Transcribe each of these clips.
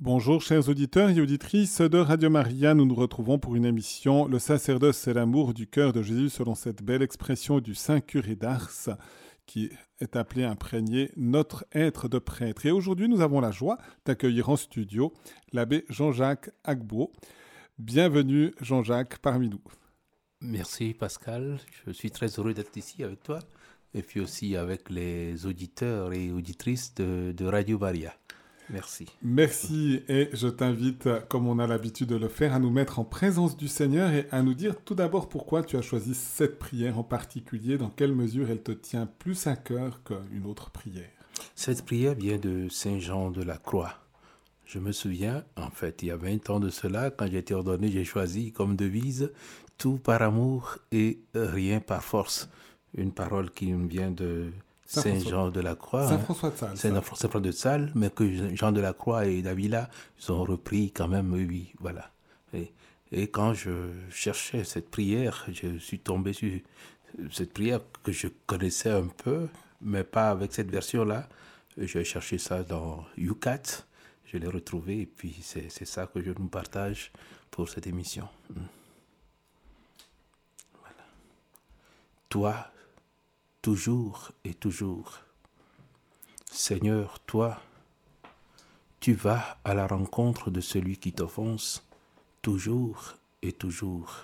Bonjour chers auditeurs et auditrices de Radio Maria, nous nous retrouvons pour une émission Le sacerdoce c'est l'amour du cœur de Jésus selon cette belle expression du Saint curé d'Ars qui est appelé à imprégner notre être de prêtre. Et aujourd'hui nous avons la joie d'accueillir en studio l'abbé Jean-Jacques Agbo. Bienvenue Jean-Jacques parmi nous. Merci Pascal, je suis très heureux d'être ici avec toi et puis aussi avec les auditeurs et auditrices de Radio Maria. Merci. Merci et je t'invite, comme on a l'habitude de le faire, à nous mettre en présence du Seigneur et à nous dire tout d'abord pourquoi tu as choisi cette prière en particulier, dans quelle mesure elle te tient plus à cœur qu'une autre prière. Cette prière vient de Saint Jean de la Croix. Je me souviens, en fait, il y a 20 ans de cela, quand j'ai été ordonné, j'ai choisi comme devise tout par amour et rien par force. Une parole qui me vient de Saint Jean de la Croix. Saint François de Sales. Saint François de Sales, mais que Jean de la Croix et Davila, ils ont repris quand même, oui, voilà. Et, et, quand je cherchais cette prière, je suis tombé sur cette prière que je connaissais un peu, mais pas avec cette version-là. J'ai cherché ça dans Yucat, je l'ai retrouvé, et puis c'est ça que je nous partage pour cette émission. Voilà. Toi, toujours et toujours. Seigneur, toi, tu vas à la rencontre de celui qui t'offense, toujours et toujours,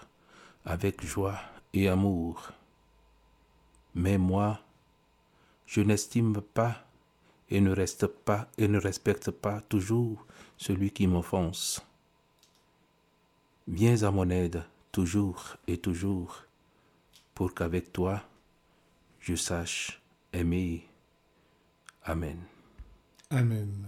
avec joie et amour. Mais moi, je n'estime pas et ne reste pas et ne respecte pas toujours celui qui m'offense. Viens à mon aide toujours et toujours, pour qu'avec toi, je sache aimer. Amen. Amen.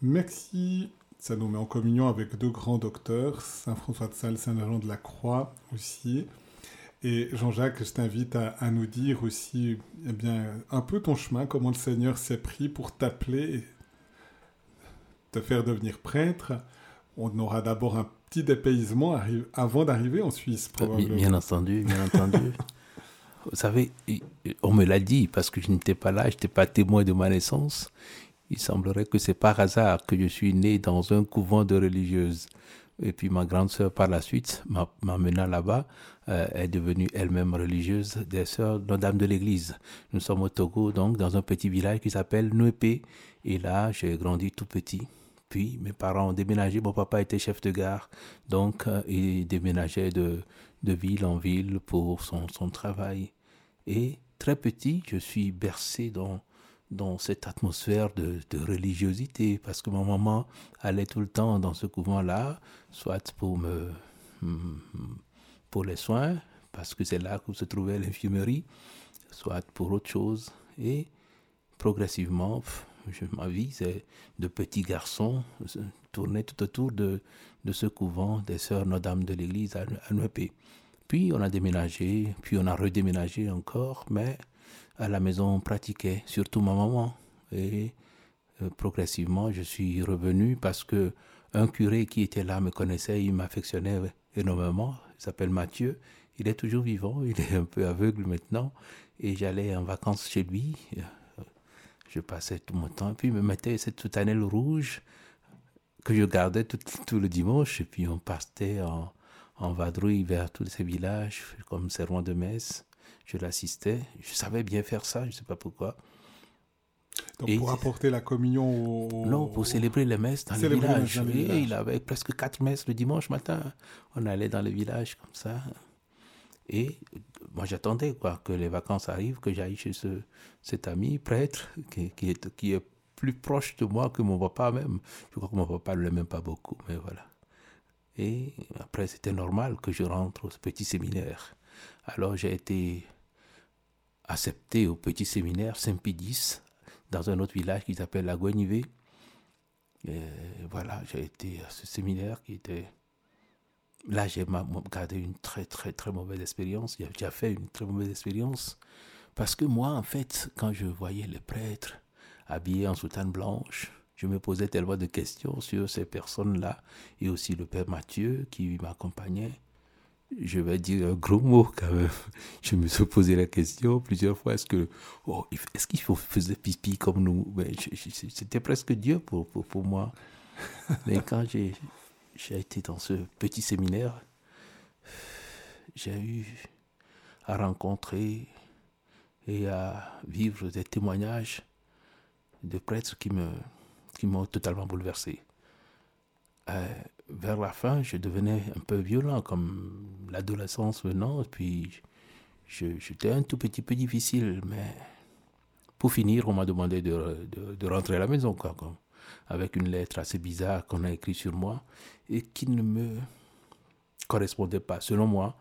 Merci. Ça nous met en communion avec deux grands docteurs, Saint François de Sales, Saint Jean de la Croix aussi. Et Jean-Jacques, je t'invite à, à, nous dire aussi eh bien, un peu ton chemin, comment le Seigneur s'est pris pour t'appeler, te faire devenir prêtre. On aura d'abord un petit dépaysement avant d'arriver en Suisse, probablement. Bien entendu, bien entendu. Vous savez, on me l'a dit parce que je n'étais pas là, je n'étais pas témoin de ma naissance. Il semblerait que c'est par hasard que je suis né dans un couvent de religieuses. Et puis ma grande sœur, par la suite, m'amenant là-bas, euh, est devenue elle-même religieuse des sœurs Notre-Dame de l'Église. Nous sommes au Togo, donc, dans un petit village qui s'appelle Nouépé. Et là, j'ai grandi tout petit. Puis mes parents ont déménagé. Mon papa était chef de gare, donc euh, il déménageait de, de ville en ville pour son travail. Et très petit, je suis bercé dans, dans cette atmosphère de, religiosité, parce que ma maman allait tout le temps dans ce couvent-là, soit pour, me, pour les soins, parce que c'est là que se trouvait l'infirmerie, soit pour autre chose. Et progressivement, je, ma vie, c'est de petits garçons tourner tout autour de, de ce couvent des sœurs Notre-Dame de l'Église à, à puis on a déménagé, puis on a redéménagé encore, mais à la maison on pratiquait, surtout ma maman. Et euh, progressivement, je suis revenu parce que un curé qui était là me connaissait, il m'affectionnait énormément. Il s'appelle Mathieu. Il est toujours vivant, il est un peu aveugle maintenant. Et j'allais en vacances chez lui. Je passais tout mon temps. Puis il me mettait cette soutanelle rouge que je gardais tout, tout le dimanche. Et puis on partait en, en vadrouille vers tous ces villages, comme servant de messe. Je l'assistais. Je savais bien faire ça, je ne sais pas pourquoi. Donc pour apporter la communion au... Non, pour célébrer les messes dans les villages. Et il avait presque quatre messes le dimanche matin. On allait dans les villages comme ça. Et moi, j'attendais quoi, que les vacances arrivent, que j'aille chez ce, cet ami prêtre qui, qui, est, qui est plus proche de moi que mon papa même. Je crois que mon papa ne l'aimait pas beaucoup, mais voilà. Et après, c'était normal que je rentre au petit séminaire. Alors, j'ai été accepté au petit séminaire Saint-Pédis, dans un autre village qui s'appelle La Guenivé. Et voilà, j'ai été à ce séminaire qui était. Là, j'ai gardé une très, très, très mauvaise expérience. J'ai fait une très mauvaise expérience. Parce que moi, en fait, quand je voyais les prêtres habillés en soutane blanche, je me posais tellement de questions sur ces personnes-là et aussi le Père Mathieu qui m'accompagnait. je vais dire un gros mot quand même. Je me suis posé la question plusieurs fois, est-ce que oh, est-ce qu'il faire pipi comme nous? Ben, C'était presque Dieu pour, pour, pour moi. Mais quand j'ai été dans ce petit séminaire, j'ai eu à rencontrer et à vivre des témoignages de prêtres qui me qui m'ont totalement bouleversé. Euh, vers la fin, je devenais un peu violent, comme l'adolescence venant, puis j'étais un tout petit peu difficile, mais pour finir, on m'a demandé de, de, rentrer à la maison, quoi, avec une lettre assez bizarre qu'on a écrite sur moi et qui ne me correspondait pas, selon moi.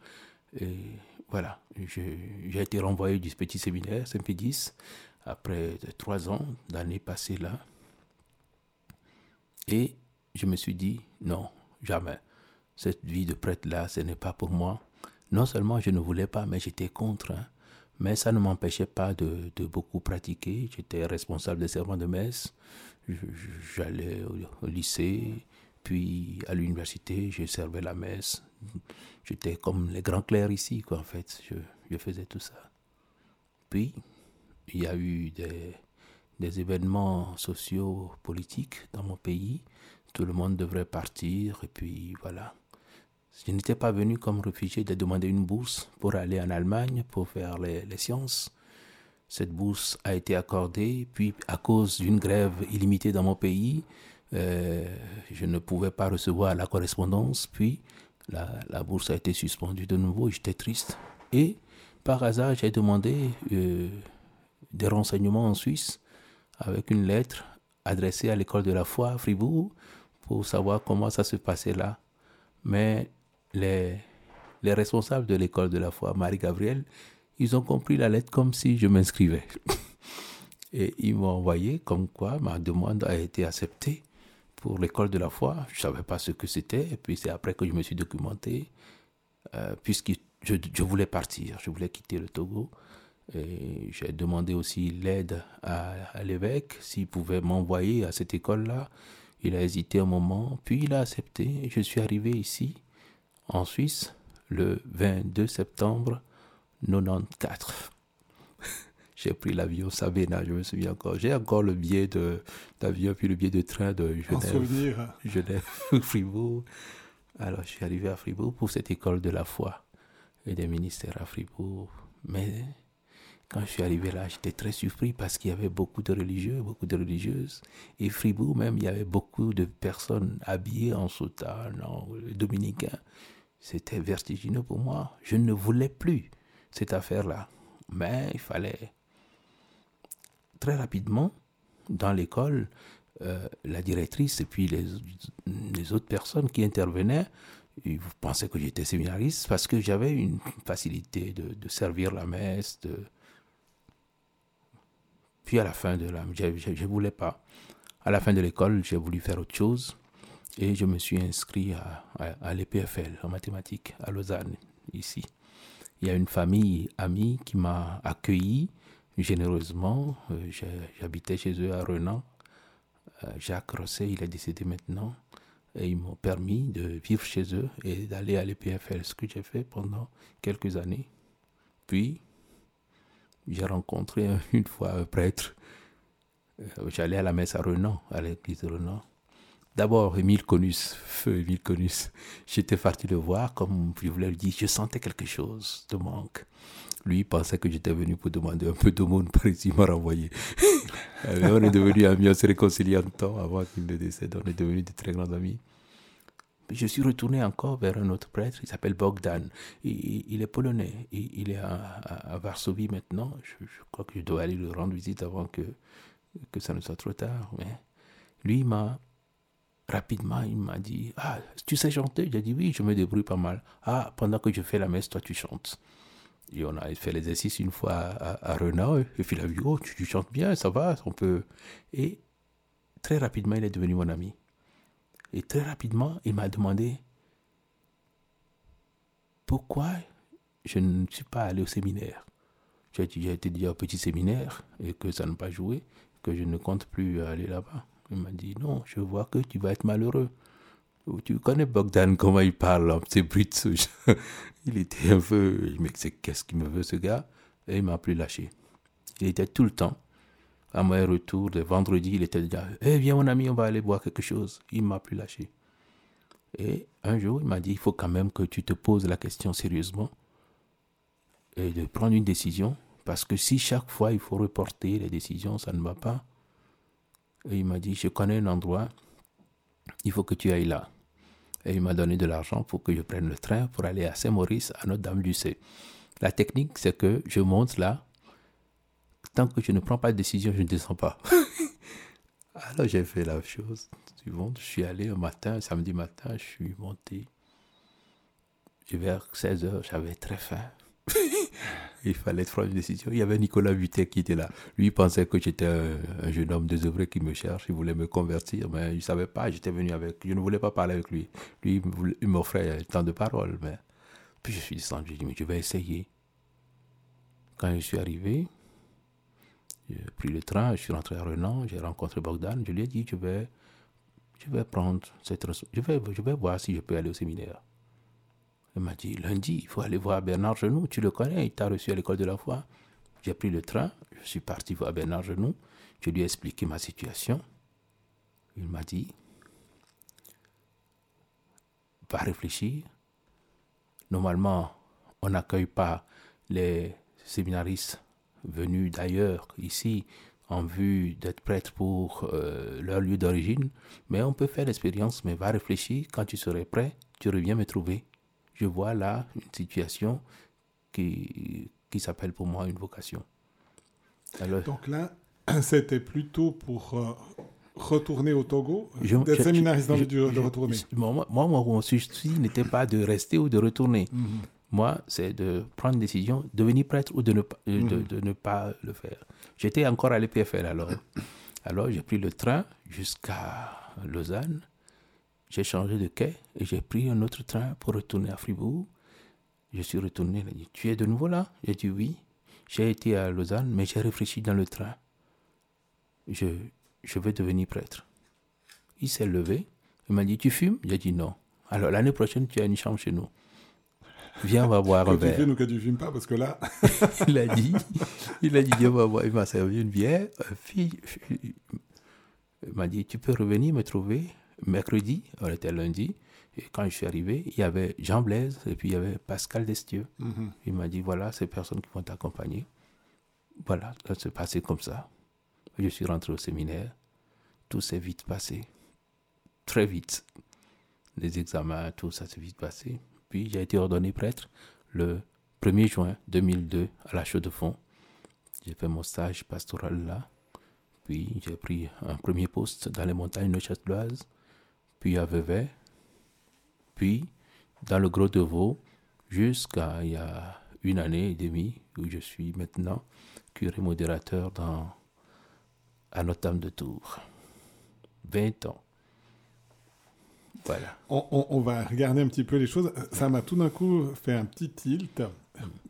Et voilà, j'ai été renvoyé du petit séminaire Saint-Pédis après trois ans d'années passées là. Et je me suis dit, non, jamais. Cette vie de prêtre-là, ce n'est pas pour moi. Non seulement je ne voulais pas, mais j'étais contre. Hein. Mais ça ne m'empêchait pas de, beaucoup pratiquer. J'étais responsable des serments de messe. J'allais au, lycée, puis à l'université, je servais la messe. J'étais comme les grands clercs ici, quoi, en fait. Je, je faisais tout ça. Puis, il y a eu des, des événements sociaux, politiques dans mon pays. Tout le monde devrait partir et puis voilà. Je n'étais pas venu comme réfugié de demander une bourse pour aller en Allemagne pour faire les, sciences. Cette bourse a été accordée, puis à cause d'une grève illimitée dans mon pays, euh, je ne pouvais pas recevoir la correspondance, puis la, bourse a été suspendue de nouveau, j'étais triste. Et par hasard, j'ai demandé euh, des renseignements en Suisse avec une lettre adressée à l'école de la foi à Fribourg pour savoir comment ça se passait là. Mais les, les responsables de l'école de la foi, Marie-Gabrielle, ils ont compris la lettre comme si je m'inscrivais. Et ils m'ont envoyé comme quoi ma demande a été acceptée pour l'école de la foi. Je ne savais pas ce que c'était. Et puis c'est après que je me suis documenté, euh, puisque je, voulais partir, je voulais quitter le Togo. Et j'ai demandé aussi l'aide à, l'évêque s'il pouvait m'envoyer à cette école-là. Il a hésité un moment, puis il a accepté. Je suis arrivé ici, en Suisse, le 22 septembre 94. j'ai pris l'avion Sabena, je me souviens encore. J'ai encore le billet d'avion, puis le billet de train de Genève. Genève, Fribourg. Alors, je suis arrivé à Fribourg pour cette école de la foi et des ministères à Fribourg. Mais quand je suis arrivé là, j'étais très surpris parce qu'il y avait beaucoup de religieux, beaucoup de religieuses. Et Fribourg même, il y avait beaucoup de personnes habillées en soutane, en dominicain. C'était vertigineux pour moi. Je ne voulais plus cette affaire-là. Mais il fallait très rapidement, dans l'école, euh, la directrice et puis les, autres personnes qui intervenaient, ils pensaient que j'étais séminariste parce que j'avais une facilité de, de, servir la messe, de, puis à la fin de la... Je voulais pas. À la fin de l'école, j'ai voulu faire autre chose. Et je me suis inscrit à, à, l'EPFL en mathématiques à Lausanne, ici. Il y a une famille amie qui m'a accueilli généreusement. Euh, j'habitais chez eux à Renan. Euh, Jacques Rosset, il est décédé maintenant. Et ils m'ont permis de vivre chez eux et d'aller à l'EPFL, ce que j'ai fait pendant quelques années. Puis, j'ai rencontré une fois un prêtre. Euh, j'allais à la messe à Renan, à l'église de Renan. D'abord, Émile Conus, feu Émile Conus. J'étais parti le voir, comme je voulais lui dire, je sentais quelque chose de manque. Lui pensait que j'étais venu pour demander un peu d'aumône, par ici, il m'a renvoyé. on est devenus amis, on s'est réconciliés en temps avant qu'il ne décède, on est devenus de très grands amis je suis retourné encore vers un autre prêtre, il s'appelle Bogdan. Il, est polonais, il, est à, Varsovie maintenant. Je, crois que je dois aller lui rendre visite avant que, que ça ne soit trop tard. Mais lui, m'a rapidement, il m'a dit Ah, tu sais chanter J'ai dit Oui, je me débrouille pas mal. Ah, pendant que je fais la messe, toi, tu chantes. Et on a fait l'exercice une fois à, à Renan, et puis il a vu Oh, tu, tu chantes bien, ça va, on peut. Et très rapidement, il est devenu mon ami. Et très rapidement, il m'a demandé pourquoi je ne suis pas allé au séminaire? J'ai été dit au petit séminaire et que ça n'a pas joué, que je ne compte plus aller là-bas. Il m'a dit non, je vois que tu vas être malheureux. Tu connais Bogdan, comment il parle, c'est brut. il était un peu. Mais qu'est-ce qu'il me veut, ce gars Et il m'a plus lâché. Il était tout le temps. À mon retour de vendredi, il était déjà Eh, viens, mon ami, on va aller boire quelque chose. Il m'a plus lâché. Et un jour, il m'a dit Il faut quand même que tu te poses la question sérieusement et de prendre une décision. Parce que si chaque fois il faut reporter les décisions, ça ne va pas. Et il m'a dit Je connais un endroit, il faut que tu ailles là. Et il m'a donné de l'argent pour que je prenne le train pour aller à Saint-Maurice, à Notre-Dame-du-Cé. La technique, c'est que je monte là. Tant que je ne prends pas de décision, je ne descends pas. Alors j'ai fait la chose suivante. Je suis allé un matin, samedi matin, je suis monté. Vers 16 h j'avais très faim. il fallait prendre une décision. Il y avait Nicolas Vuittet qui était là. Lui, il pensait que j'étais un, jeune homme désœuvré qui me cherche. Il voulait me convertir, mais il ne savait pas. J'étais venu avec. Je ne voulais pas parler avec lui. Lui, il m'offrait tant de paroles. Mais... Puis je suis descendu. J'ai dit, mais je vais essayer. Quand je suis arrivé, j'ai pris le train. Je suis rentré à Renan. J'ai rencontré Bogdan. Je lui ai dit, je vais, je vais prendre cette. Je vais, je vais voir si je peux aller au séminaire. Il m'a dit, lundi, il faut aller voir Bernard Genoux, tu le connais, il t'a reçu à l'école de la foi. J'ai pris le train, je suis parti voir Bernard Genoux, je lui ai expliqué ma situation. Il m'a dit, va réfléchir. Normalement, on n'accueille pas les séminaristes venus d'ailleurs ici en vue d'être prêtres pour euh, leur lieu d'origine, mais on peut faire l'expérience, mais va réfléchir, quand tu serais prêt, tu reviens me trouver je vois là une situation qui, qui s'appelle pour moi une vocation. Donc là, c'était plutôt pour euh, retourner au Togo Des séminaristes envie de, retourner Moi, moi, mon souci n'était pas de rester ou de retourner. Mhm. Moi, c'est de prendre une décision, devenir prêtre ou de ne, pas, euh, de, mhm. de, ne pas le faire. J'étais encore à l'EPFL alors. Alors, j'ai pris le train jusqu'à Lausanne. J'ai changé de quai et j'ai pris un autre train pour retourner à Fribourg. Je suis retourné. Il a dit Tu es de nouveau là? J'ai dit Oui. J'ai été à Lausanne, mais j'ai réfléchi dans le train. Je, je vais devenir prêtre. Il s'est levé. Il m'a dit Tu fumes? J'ai dit non. Alors l'année prochaine, tu as une chambre chez nous. Viens, on va boire un verre. Tu fumes ou que tu fumes pas Parce que là. il a dit Il a dit Viens, on va boire. Il m'a servi une bière. Fille, il m'a dit Tu peux revenir me trouver mercredi, on était lundi, et quand je suis arrivé, il y avait Jean Blaise et puis il y avait Pascal Destieux. Mhm. Il m'a dit voilà, ces personnes qui vont t'accompagner. Voilà, ça s'est passé comme ça. Je suis rentré au séminaire. Tout s'est vite passé. Très vite. Les examens, tout ça s'est vite passé. Puis j'ai été ordonné prêtre le 1er juin 2002 à la Chaux de Fonds. J'ai fait mon stage pastoral là. Puis j'ai pris un premier poste dans les montagnes neuchâteloises puis à Vevey, puis dans le Gros de Vaud, jusqu'à il y a une année et demie où je suis maintenant curé modérateur dans, à Notre-Dame de Tours. 20 ans. Voilà. On, va regarder un petit peu les choses. Ça m'a tout d'un coup fait un petit tilt.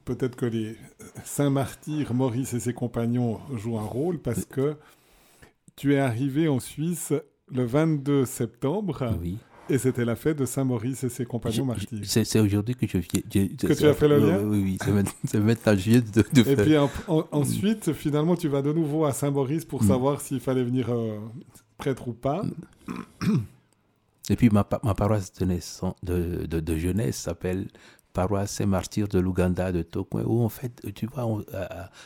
Peut-être que les saints martyrs, Maurice et ses compagnons jouent un rôle parce que tu es arrivé en Suisse le 22 septembre. Oui. Et c'était la fête de Saint-Maurice et ses compagnons martyrs. C'est aujourd'hui que je viens. Que tu as fait le lien Oui, oui, c'est maintenant que je viens de, de Et puis ensuite, finalement, tu vas de nouveau à Saint-Maurice pour mm. savoir s'il fallait venir euh, prêtre ou pas. Et puis ma, ma paroisse de, naissance, de, de, jeunesse s'appelle paroisse Saint-Martyr de l'Ouganda de Tokwe, où on fait, tu vois,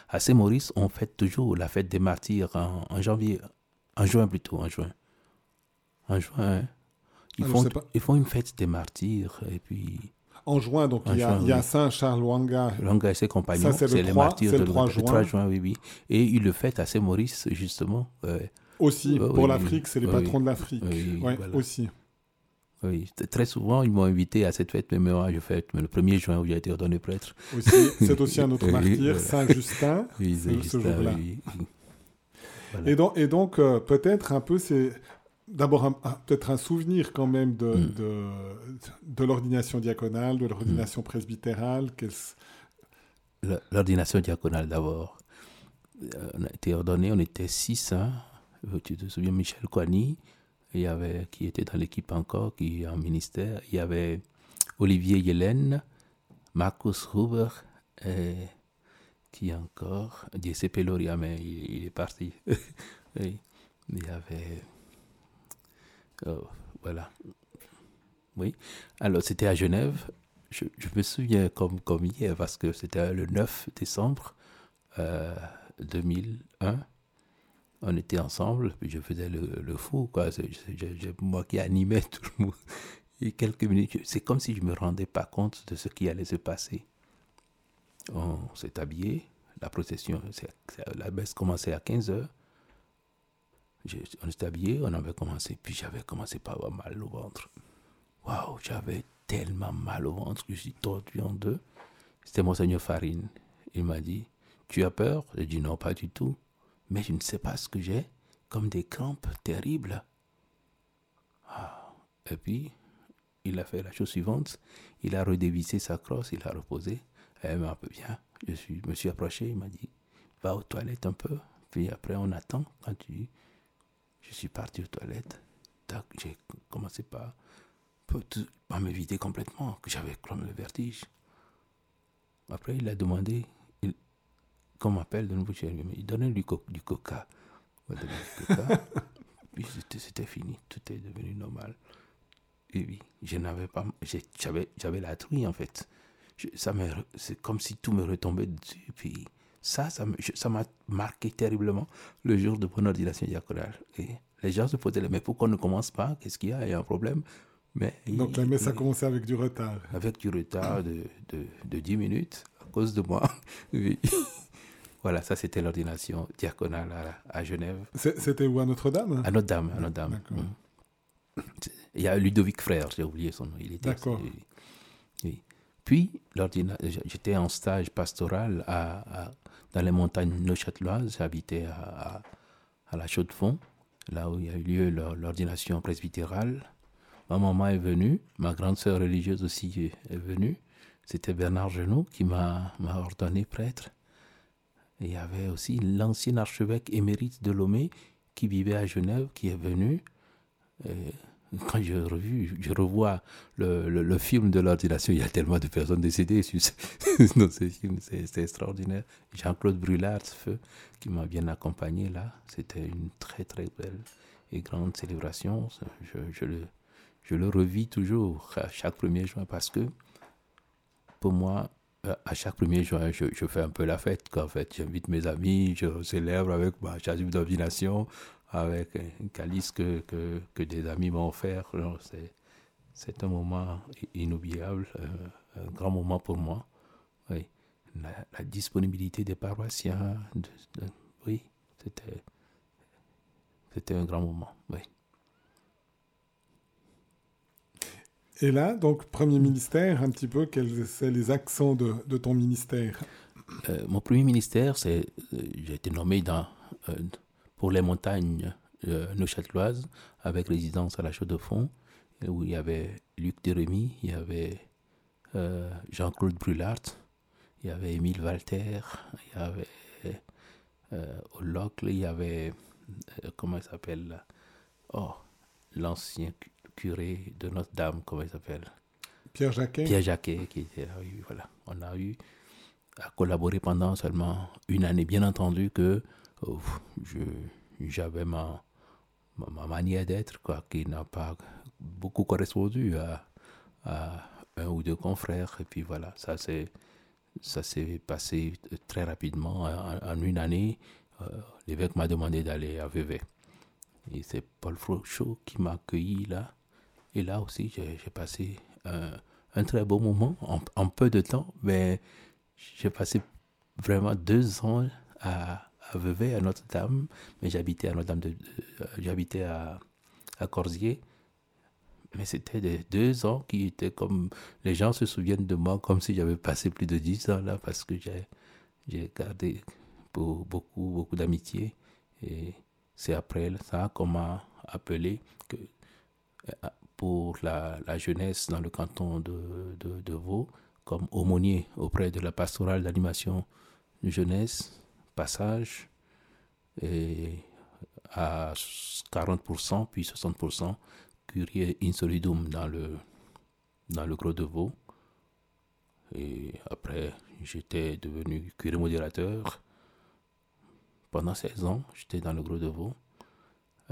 à, Saint-Maurice, on fête toujours la fête des martyrs en, en janvier, en juin plutôt, en juin en juin. Hein. Ils, ah, font, ils font une fête des martyrs et puis. En juin, donc il y a, y a Saint-Charles Wanga. Wanga et ses compagnons, c'est les martyrs le 3 juin. 3 juin, oui, oui. Et il le fête à Saint-Maurice, justement. aussi, pour l'Afrique, c'est les patrons de l'Afrique. Oui, aussi. Oui, très souvent, ils m'ont invité à cette fête, mais moi, je fête le 1er juin où j'ai été ordonné prêtre. C'est aussi un autre martyr, Saint-Justin, oui, ce, jour-là. Et donc, et donc euh, peut-être un peu, c'est d'abord peut-être un souvenir quand même de, mm. de, de l'ordination diaconale, de l'ordination mm. presbytérale. L'ordination diaconale d'abord. Euh, on a été ordonné, on était six. Hein. Tu te souviens, Michel Coigny, il y avait, qui était dans l'équipe encore, qui est en ministère. Il y avait Olivier Yellen, Marcus Huber, et qui encore? Jesse Peloria, mais il, est parti. il y avait. Oh, voilà. Oui. Alors, c'était à Genève. Je, me souviens comme, comme hier, parce que c'était le 9 décembre 2001. On était ensemble, puis je faisais le, fou, quoi. Moi qui animais tout le monde. Et quelques minutes, c'est comme si je ne me rendais pas compte de ce qui allait se passer. On s'est habillé, la procession, la baisse commençait à 15 heures. on s'est habillé, on avait commencé, puis j'avais commencé par avoir mal au ventre. Waouh, j'avais tellement mal au ventre que je suis tordu en deux. C'était Monseigneur Farine. Il m'a dit Tu as peur? J'ai dit Non, pas du tout. Mais je ne sais pas ce que j'ai, comme des crampes terribles. Ah. Et puis, il a fait la chose suivante il a redévissé sa crosse, il a reposé. Elle m'a un peu bien. Je me suis approché, il m'a dit Va aux toilettes un peu. Puis après, on attend. Quand. Je suis parti aux toilettes. J'ai commencé par pas me vider complètement, que j'avais comme le vertige. Après, il a demandé, qu'on m'appelle de nouveau chez lui, il donnait du, du coca. puis c'était fini, tout est devenu normal. Et oui, je n'avais pas, j'avais, la truie en fait. ça c'est comme si tout me retombait dessus. Puis ça, ça, ça m'a marqué terriblement le jour de mon ordination diaconale. Et les gens se posaient, mais pourquoi on ne commence pas? Qu'est-ce qu'il y a? Il y a un problème donc la messe a commencé avec du retard. Avec du retard de, de, de 10 minutes à cause de moi. voilà, ça c'était l'ordination diaconale à, Genève. C'était où à Notre-Dame? À Notre-Dame, à Notre-Dame. Mm. Il y a Ludovic Frère, j'ai oublié son nom. Il était. D'accord. Oui. Puis j'étais en stage pastoral à, dans les montagnes neuchâteloises. J'habitais à, à, la Chaux-de-Fonds, là où il y a eu lieu l'ordination presbytérale. Ma maman est venue, ma grande sœur religieuse aussi est venue. C'était Bernard Genoux qui m'a ordonné prêtre. Il y avait aussi l'ancien archevêque émérite de Lomé qui vivait à Genève, qui est venu. quand je, revu, je revois le, le, film de l'ordination, il y a tellement de personnes décédées dans ce film, c'est extraordinaire. Jean-Claude Brulard, qui m'a bien accompagné là, c'était une très très belle et grande célébration. Je, le, je le revis toujours à chaque 1er juin parce que pour moi, euh, à chaque 1er juin, je, fais un peu la fête. En fait, j'invite mes amis, je célèbre avec ma chasuble d'ordination, avec un calice que, que, des amis m'ont offert. C'est un moment inoubliable, euh, un grand moment pour moi. Oui. La, disponibilité des paroissiens, oui, c'était c'était un grand moment. Oui. Et là, donc, premier ministère, un petit peu, quels sont les accents de, ton ministère? Euh, Mon premier ministère, c'est, euh, j'ai été nommé dans, euh, pour les montagnes neuchâteloises, avec résidence à la Chaux-de-Fonds, où il y avait Luc Dérémy, il y avait Jean-Claude Brulart, il y avait Émile Walter, il y avait Locle, il y avait, comment il s'appelle Oh, l'ancien curé de Notre-Dame, comment il s'appelle? Pierre Jacquet. Pierre Jacquet, qui était là, voilà. On a eu à collaborer pendant seulement une année. Bien entendu que oh, j'avais ma, ma, manière d'être, quoi, qui n'a pas beaucoup correspondu à, à, un ou deux confrères. Et puis voilà, ça s'est ça s'est passé très rapidement. En, une année, euh, l'évêque m'a demandé d'aller à Vevey. Et c'est Paul Frochot qui m'a accueilli là. Et là aussi, j'ai passé un, très beau moment en, peu de temps, mais j'ai passé vraiment deux ans à, à Vevey, à Notre-Dame, mais j'habitais à Notre-Dame, de, j'habitais à, à Corsier. Mais c'était deux ans qui étaient comme. Les gens se souviennent de moi comme si j'avais passé plus de dix ans là, parce que j'ai, gardé beaucoup, beaucoup d'amitié. Et c'est après ça qu'on m'a appelé que pour la, jeunesse dans le canton de, de, de, Vaud comme aumônier auprès de la pastorale d'animation jeunesse, passage. Et à 40%, puis 60% curie insolidum dans le, dans le Gros de Vaud. Et après, j'étais devenu curé modérateur. Pendant 16 ans, j'étais dans le Gros de Vaud.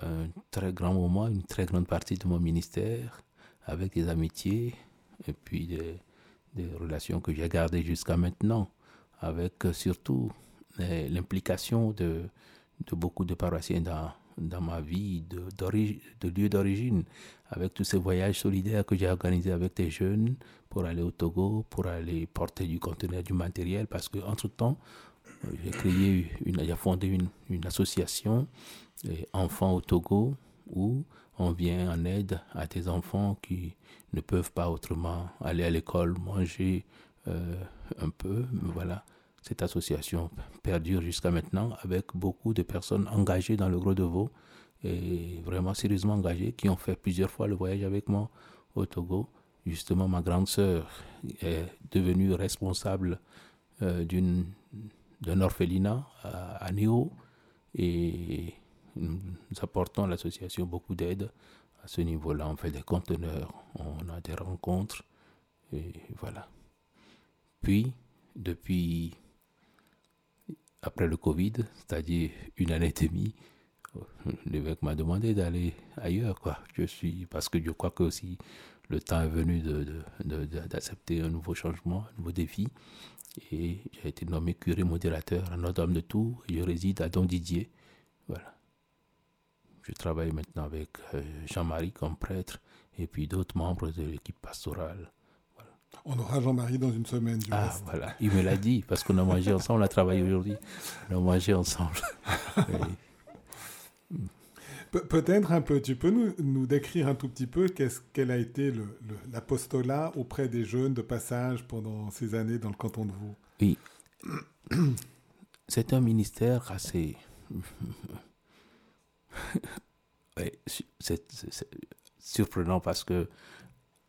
Un très grand moment, une très grande partie de mon ministère, avec des amitiés et puis des, relations que j'ai gardées jusqu'à maintenant, avec surtout l'implication de, beaucoup de paroissiens dans, ma vie de, lieu d'origine, avec tous ces voyages solidaires que j'ai organisés avec des jeunes pour aller au Togo, pour aller porter du conteneur, du matériel, parce qu'entre-temps, euh, j'ai créé, une, j'ai fondé une, une association, Enfants au Togo, où on vient en aide à des enfants qui ne peuvent pas autrement aller à l'école, manger euh, un peu, voilà cette association perdure jusqu'à maintenant avec beaucoup de personnes engagées dans le Gros de Vaud et vraiment sérieusement engagées qui ont fait plusieurs fois le voyage avec moi au Togo. Justement, ma grande sœur est devenue responsable euh, d'une d'un orphelinat à, à Néo et nous apportons à l'association beaucoup d'aide à ce niveau-là. On fait des conteneurs, on a des rencontres et voilà. Puis, depuis après le Covid, c'est-à-dire une année et demie, l'évêque m'a demandé d'aller ailleurs, quoi. Je suis, parce que je crois que aussi le temps est venu d'accepter de, un nouveau changement, un nouveau défi. Et j'ai été nommé curé modérateur à Notre-Dame de Tours et je réside à Don Didier. Voilà. Je travaille maintenant avec euh, Jean-Marie comme prêtre et puis d'autres membres de l'équipe pastorale. On aura Jean-Marie dans une semaine. Du ah, voilà. Il me l'a dit, parce qu'on a mangé ensemble, on a travaillé aujourd'hui. On a mangé ensemble. Peut-être un peu, tu peux nous, décrire un tout petit peu qu'est-ce quel a été l'apostolat auprès des jeunes de passage pendant ces années dans le canton de Vaud? Oui. C'est un ministère assez. c'est surprenant parce que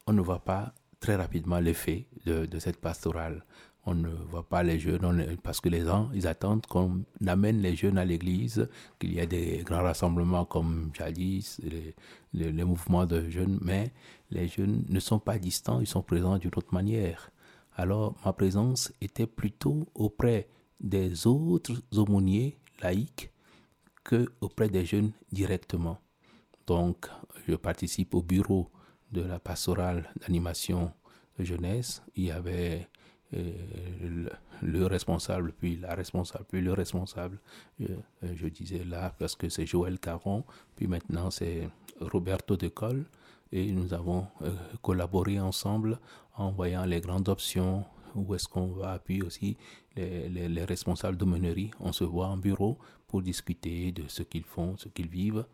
on ne voit pas très rapidement l'effet de, cette pastorale. On ne voit pas les jeunes, parce que les gens, ils attendent qu'on amène les jeunes à l'église, qu'il y ait des grands rassemblements comme jadis, les, les, les, mouvements de jeunes, mais les jeunes ne sont pas distants, ils sont présents d'une autre manière. Alors ma présence était plutôt auprès des autres aumôniers laïcs que auprès des jeunes directement. Donc je participe au bureau de la pastorale d'animation de jeunesse, il y avait euh, le, responsable, puis la responsable, puis le responsable. Euh, je disais là parce que c'est Joël Caron, puis maintenant c'est Roberto Decol, et nous avons euh, collaboré ensemble en voyant les grandes options, où est-ce qu'on va, puis aussi les, les, les responsables de. On se voit en bureau pour discuter de ce qu'ils font, ce qu'ils vivent,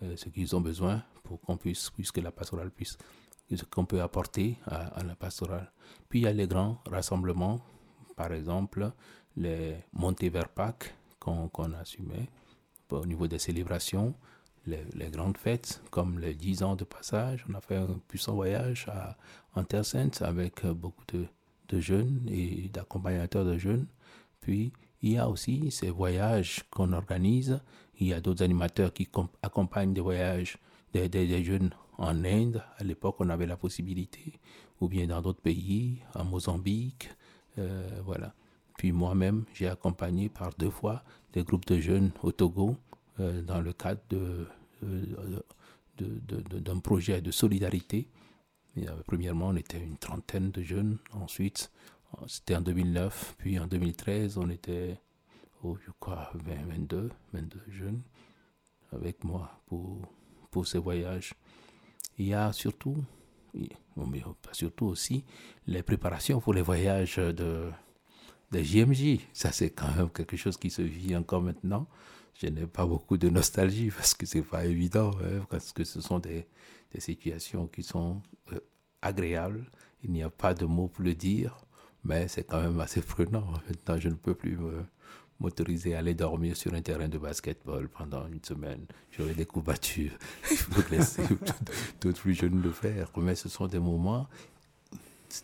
ce qu'ils ont besoin pour qu'on puisse, puisque la pastorale puisse, qu'on peut apporter à, la pastorale. Puis il y a les grands rassemblements, par exemple les montées vers Pâques qu'on assumait au niveau des célébrations, les, grandes fêtes comme les 10 ans de passage. On a fait un puissant voyage à, en Terre Sainte avec beaucoup de jeunes et d'accompagnateurs de jeunes. Puis il y a aussi ces voyages qu'on organise. Il y a d'autres animateurs qui accompagnent des voyages des, jeunes en Inde, à l'époque on avait la possibilité, ou bien dans d'autres pays, en Mozambique, euh, voilà. Puis moi-même, j'ai accompagné par deux fois des groupes de jeunes au Togo euh, dans le cadre de, d'un projet de solidarité. Euh, premièrement, on était une trentaine de jeunes. Ensuite, c'était en 2009. Puis en 2013, on était, oh, je crois, 22, 22 jeunes avec moi pour pour ces voyages. Il y a surtout, mais surtout aussi, les préparations pour les voyages de, de JMJ. Ça, c'est quand même quelque chose qui se vit encore maintenant. Je n'ai pas beaucoup de nostalgie parce que c'est pas évident, hein, parce que ce sont des, des situations qui sont euh, agréables. Il n'y a pas de mots pour le dire, mais c'est quand même assez prenant. Maintenant, je ne peux plus me, m'autoriser à aller dormir sur un terrain de basketball pendant une semaine. J'aurais des coups battus. Il faut laisser d'autres plus jeunes le faire. Mais ce sont des moments,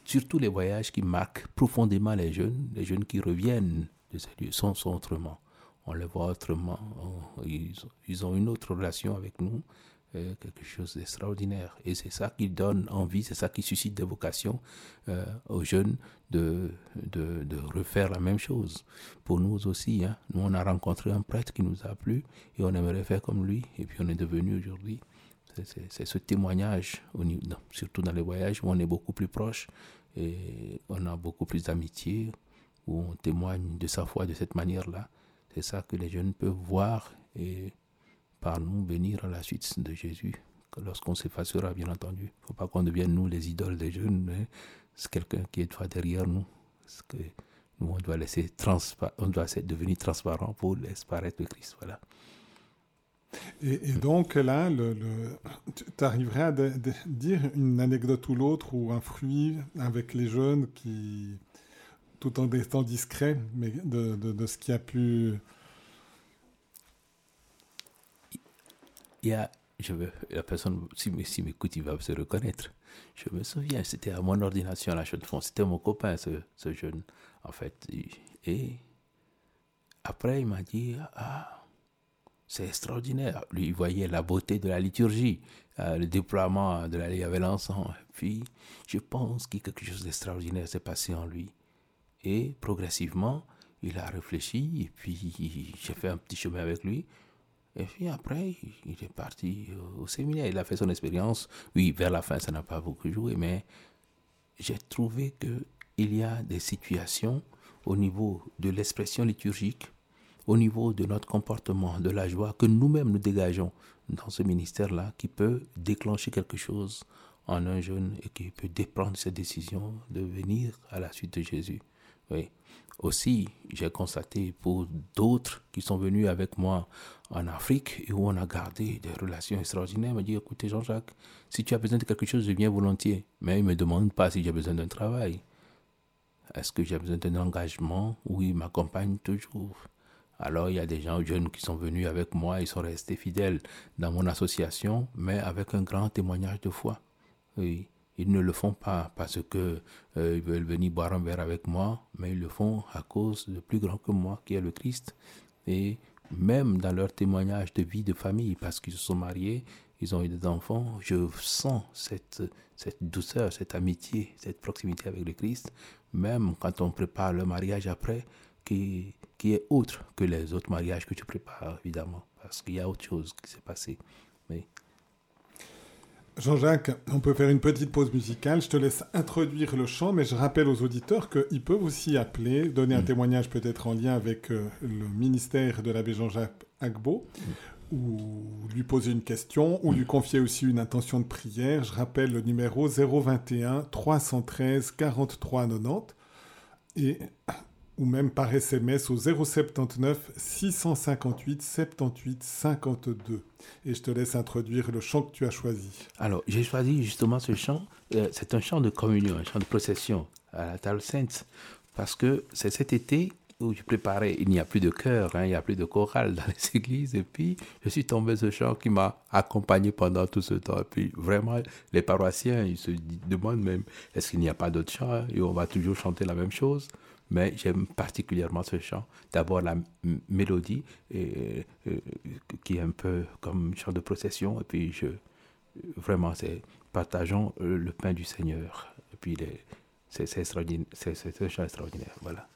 surtout les voyages qui marquent profondément les jeunes, les jeunes qui reviennent de ces lieux, sont, sont autrement. on les voit autrement. ils, ont une autre relation avec nous, euh, quelque chose d'extraordinaire. Et c'est ça qui donne envie, c'est ça qui suscite des vocations euh, aux jeunes de, de, refaire la même chose. Pour nous aussi, hein. nous on a rencontré un prêtre qui nous a plu et on aimerait faire comme lui. Et puis on est devenu aujourd'hui. C'est ce témoignage, surtout dans les voyages, où on est beaucoup plus proche et on a beaucoup plus d'amitié, où on témoigne de sa foi de cette manière-là. C'est ça que les jeunes peuvent voir et par nous venir à la suite de Jésus. Lorsqu'on s'effacera, bien entendu. Il ne faut pas qu'on devienne, nous, les idoles des jeunes. mais C'est quelqu'un qui est derrière nous. Nous, on doit, laisser on doit devenir transparent pour laisser paraître le Christ. Voilà. Et, donc là, tu arriverais à dire une anecdote ou l'autre ou un fruit avec les jeunes qui, tout en étant discret, mais de, de, ce qui a pu... Il y a, je veux, la personne, si, si m'écoute, il va se reconnaître. Je me souviens, c'était à mon ordination à la Chaux-de-Fonds, c'était mon copain, ce, ce, jeune, en fait. Et après, il m'a dit, ah, c'est extraordinaire. Lui, il voyait la beauté de la liturgie, euh, le déploiement de la loi avec l'encens. Puis, je pense que quelque chose d'extraordinaire s'est passé en lui. Et progressivement, il a réfléchi, et puis j'ai fait un petit chemin avec lui. Et puis après, il est parti au séminaire. Il a fait son expérience. Oui, vers la fin, ça n'a pas beaucoup joué, mais j'ai trouvé qu'il y a des situations au niveau de l'expression liturgique au niveau de notre comportement, de la joie que nous-mêmes nous dégageons dans ce ministère-là, qui peut déclencher quelque chose en un jeune et qui peut prendre cette décision de venir à la suite de Jésus. Oui. Aussi, j'ai constaté pour d'autres qui sont venus avec moi en Afrique et où on a gardé des relations extraordinaires, me dit écoutez Jean-Jacques, si tu as besoin de quelque chose, je viens volontiers. Mais il ne me demande pas si j'ai besoin d'un travail. Est-ce que j'ai besoin d'un engagement? Oui, il m'accompagne toujours. Alors il y a des gens jeunes qui sont venus avec moi, ils sont restés fidèles dans mon association, mais avec un grand témoignage de foi. Oui. Ils ne le font pas parce que euh, ils veulent venir boire un verre avec moi, mais ils le font à cause de plus grand que moi, qui est le Christ. Et même dans leur témoignage de vie de famille, parce qu'ils se sont mariés, ils ont eu des enfants, je sens cette, douceur, cette amitié, cette proximité avec le Christ, même quand on prépare le mariage après, qui, qui est autre que les autres mariages que tu prépares, évidemment, parce qu'il y a autre chose qui s'est passé. Mais... Jean-Jacques, on peut faire une petite pause musicale. Je te laisse introduire le chant, mais je rappelle aux auditeurs qu'ils peuvent aussi appeler, donner un mm. témoignage peut-être en lien avec euh, le ministère de l'abbé Jean-Jacques Agbo, mm. ou lui poser une question, ou lui confier aussi une intention de prière. Je rappelle le numéro 021 313 43 90. Et ou même par SMS au 079 658 78 52. Et je te laisse introduire le chant que tu as choisi. Alors, j'ai choisi justement ce chant. Euh, c'est un chant de communion, un chant de procession à la table sainte. Parce que c'est cet été où je préparais, il n'y a plus de chœur, hein, il n'y a plus de chorale dans les églises. Et puis, je suis tombé ce chant qui m'a accompagné pendant tout ce temps. Et puis, vraiment, les paroissiens, ils se demandent même, est-ce qu'il n'y a pas d'autre chant Et on va toujours chanter la même chose mais j'aime particulièrement ce chant. D'abord la mélodie, euh, qui est un peu comme une chant de procession, et puis je, vraiment, c'est partageons le pain du Seigneur. Et puis c'est un chant extraordinaire. Voilà.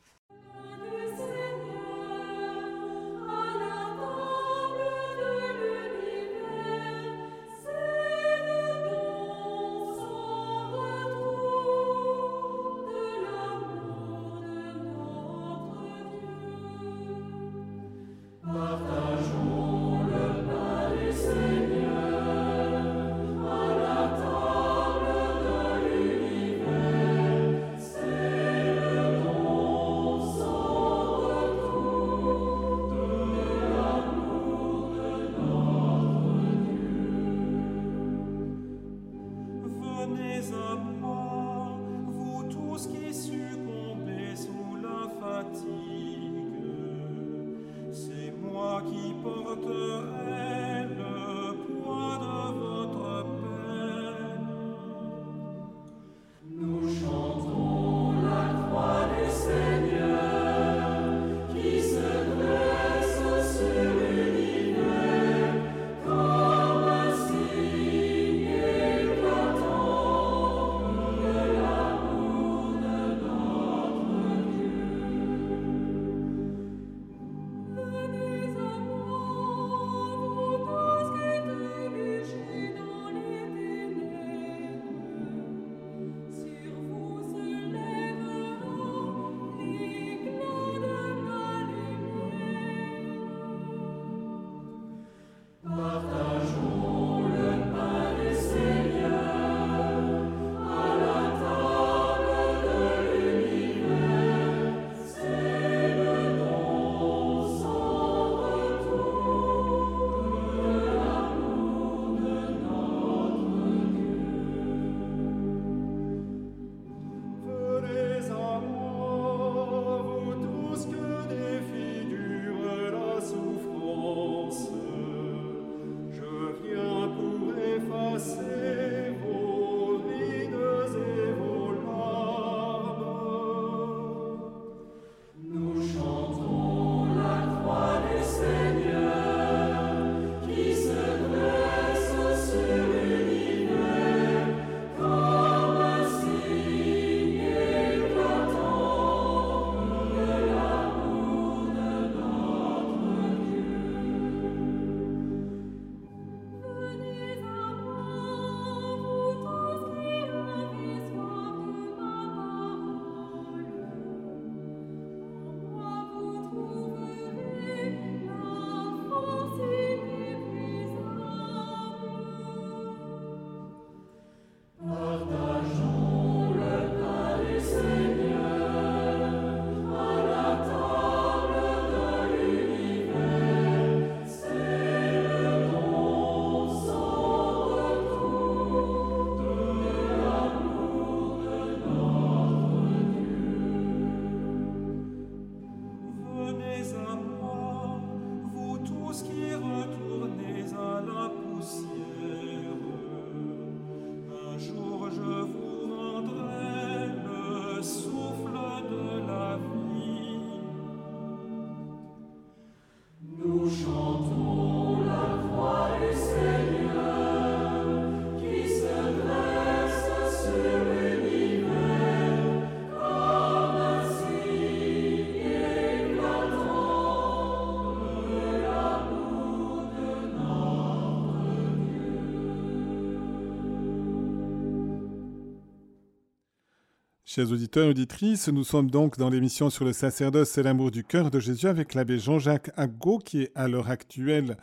Chers auditeurs auditrices, nous sommes donc dans l'émission sur le sacerdoce et l'amour du cœur de Jésus avec l'abbé Jean-Jacques Aggo qui est à l'heure actuelle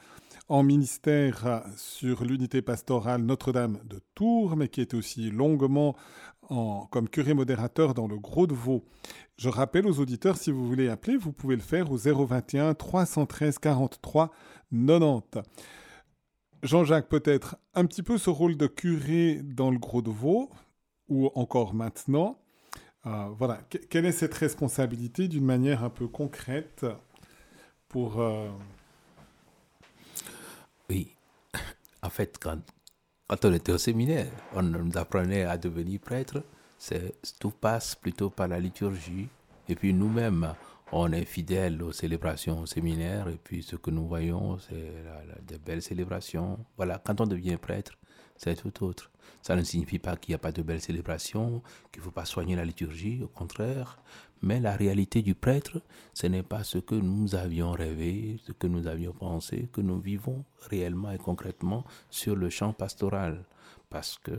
en ministère sur l'unité pastorale Notre-Dame de Tours, mais qui est aussi longuement en, comme curé modérateur dans le Gros de Vaud. Je rappelle aux auditeurs, si vous voulez appeler, vous pouvez le faire au 021 313 43 90. Jean-Jacques, peut-être un petit peu ce rôle de curé dans le Gros de Vaud, ou encore maintenant? Euh, voilà, quelle est cette responsabilité d'une manière un peu concrète pour... Euh, oui, en fait, quand, quand on était au séminaire, on nous apprenait à devenir prêtre. Tout passe plutôt par la liturgie. Et puis nous-mêmes, on est fidèles aux célébrations au séminaire. Et puis ce que nous voyons, c'est des belles célébrations. Voilà, quand on devient prêtre, c'est tout autre. Ça ne signifie pas qu'il n'y a pas de belles célébrations, qu'il ne faut pas soigner la liturgie, au contraire. Mais la réalité du prêtre, ce n'est pas ce que nous avions rêvé, ce que nous avions pensé, que nous vivons réellement et concrètement sur le champ pastoral. Parce que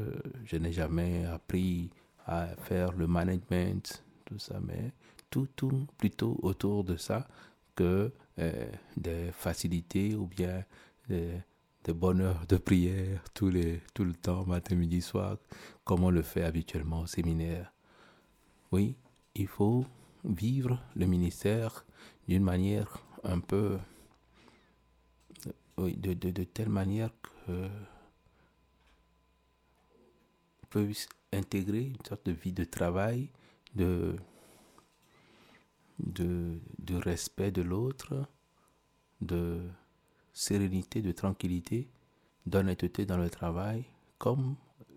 je n'ai jamais appris à faire le management, tout ça, mais tout tourne plutôt autour de ça que euh, des facilités ou bien des des bonheurs de prière tous les, tout le temps, matin, midi, soir, comme on le fait habituellement au séminaire. Oui, il faut vivre le ministère d'une manière un peu, oui, de, de, de telle manière que peut intégrer une sorte de vie de travail, de, de, de respect de l'autre, de sérénité, de tranquillité, d'honnêteté dans le travail, comme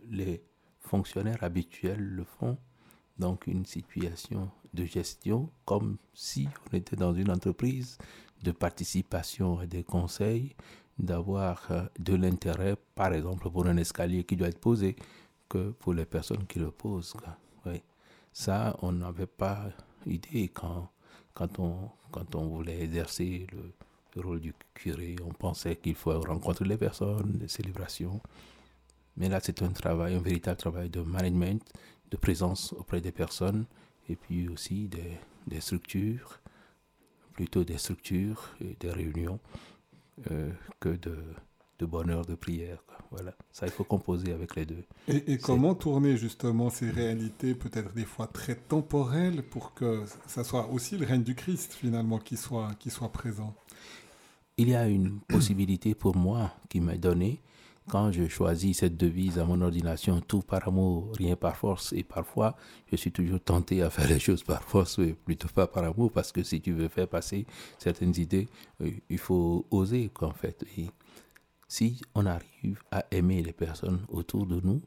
les fonctionnaires habituels le font. Donc une situation de gestion, comme si on était dans une entreprise de participation et des conseils, d'avoir euh, de l'intérêt, par exemple, pour un escalier qui doit être posé, que pour les personnes qui le posent. Ça, on n'avait pas idée quand, quand, on, quand on voulait exercer le, le rôle du curé. On pensait qu'il faut rencontrer les personnes, les célébrations. Mais là, c'est un travail, un véritable travail de management, de présence auprès des personnes, et puis aussi des, des structures, plutôt des structures et des réunions euh, que de, de bonheur de prière. Voilà, ça, il faut composer avec les deux. Et, et comment tourner justement ces réalités, peut-être des fois très temporelles, pour que ça soit aussi le règne du Christ finalement qui soit, qui soit présent? Il y a une possibilité pour moi qui m'est donnée quand je choisis cette devise à mon ordination, tout par amour, rien par force, et parfois je suis toujours tenté à faire les choses par force, mais plutôt pas par amour, parce que si tu veux faire passer certaines idées, euh, il faut oser, en fait. Et si on arrive à aimer les personnes autour de nous,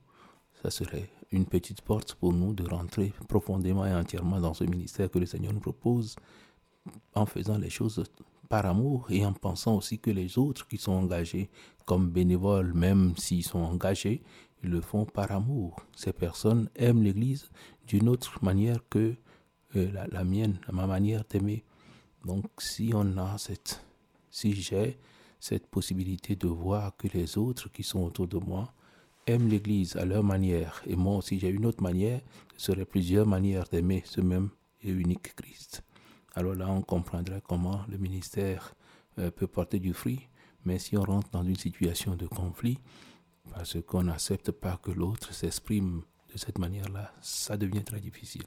ça serait une petite porte pour nous de rentrer profondément et entièrement dans ce ministère que le Seigneur nous propose en faisant les choses par amour et en pensant aussi que les autres qui sont engagés comme bénévoles, même s'ils sont engagés, le font par amour. Ces personnes aiment l'Église d'une autre manière que euh, la, la, mienne, ma manière d'aimer. Donc si on a cette, si j'ai cette possibilité de voir que les autres qui sont autour de moi aiment l'Église à leur manière, et moi aussi j'ai une autre manière, ce serait plusieurs manières d'aimer ce même et unique Christ alors là, on comprendra comment le ministère euh, peut porter du fruit. Mais si on rentre dans une situation de conflit, parce qu'on n'accepte pas que l'autre s'exprime de cette manière-là, ça devient très difficile.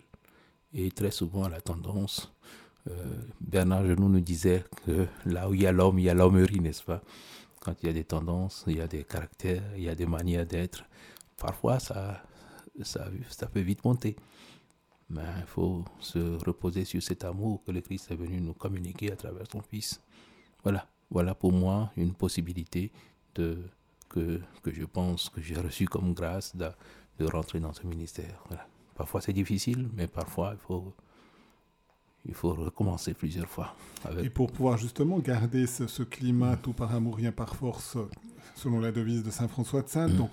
Et très souvent, la tendance, euh, Bernard Genoux nous disait que là où il y a l'homme, il y a l'hommerie, n'est-ce pas? Quand il y a des tendances, il y a des caractères, il y a des manières d'être, parfois ça, ça, ça peut vite monter. Mais il faut se reposer sur cet amour que le Christ est venu nous communiquer à travers son Fils. Voilà, voilà pour moi une possibilité de, que, que je pense que j'ai reçu comme grâce de, de, rentrer dans ce ministère. Voilà. Parfois c'est difficile, mais parfois il faut, il faut recommencer plusieurs fois. Avec... Et pour pouvoir justement garder ce, ce climat tout par amour, rien par force, selon la devise de Saint François de Sales, mmh. donc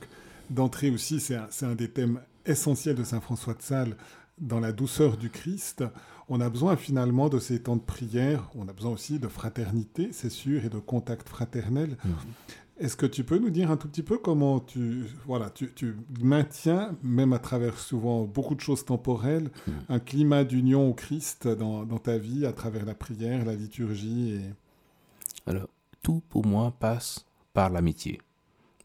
d'entrée aussi, c'est un, un, des thèmes essentiels de Saint François de Sales, dans la douceur du Christ, on a besoin finalement de ces temps de prière, on a besoin aussi de fraternité, c'est sûr, et de contact fraternel. Mmh. Est-ce que tu peux nous dire un tout petit peu comment tu, voilà, tu, tu maintiens, même à travers souvent beaucoup de choses temporelles, Mm. un climat d'union au Christ dans, dans ta vie, à travers la prière, la liturgie et... Alors, tout pour moi passe par l'amitié.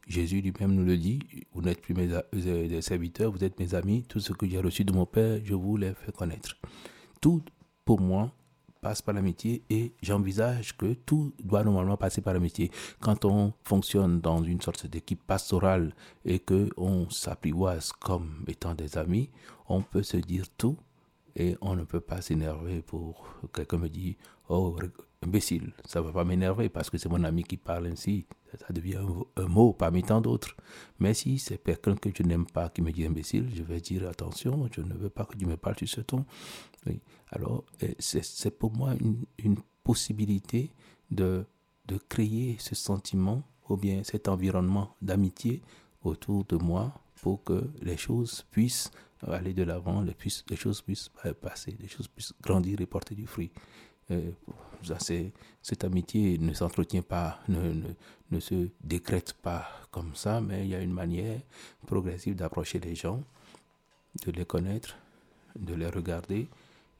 Jésus lui-même nous le dit, vous n'êtes plus mes euh, des serviteurs, vous êtes mes amis, tout ce que j'ai reçu de mon Père, je vous l'ai fait connaître. Tout pour moi passe par l'amitié et j'envisage que tout doit normalement passer par l'amitié. Quand on fonctionne dans une sorte d'équipe pastorale et que on s'apprivoise comme étant des amis, on peut se dire tout et on ne peut pas s'énerver pour quelqu'un me dit oh imbécile ça va pas m'énerver parce que c'est mon ami qui parle ainsi ça devient un, mot parmi tant d'autres. Mais si c'est quelqu'un que je n'aime pas qui me dit imbécile je vais dire attention je ne veux pas que tu me parles sur ce ton. Alors c'est pour moi une, possibilité de créer ce sentiment ou bien cet environnement d'amitié autour de moi pour que les choses puissent aller de l'avant, les choses puissent euh, passer, les choses puissent grandir et porter du fruit. Euh, cette amitié ne s'entretient pas, ne, se décrète pas comme ça, mais il y a une manière progressive d'approcher les gens, de les connaître, de les regarder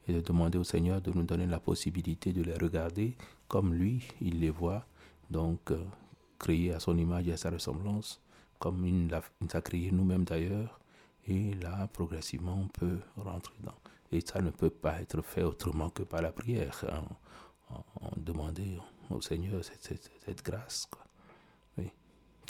et de demander au Seigneur de nous donner la possibilité de les regarder comme lui, il les voit, donc euh, à son image et à sa ressemblance, comme il nous a créé nous-mêmes d'ailleurs, et là, progressivement, on peut rentrer dans. Et ça ne peut pas être fait autrement que par la prière, hein, en, en demandant au Seigneur cette, cette- cette grâce. quoi. Oui.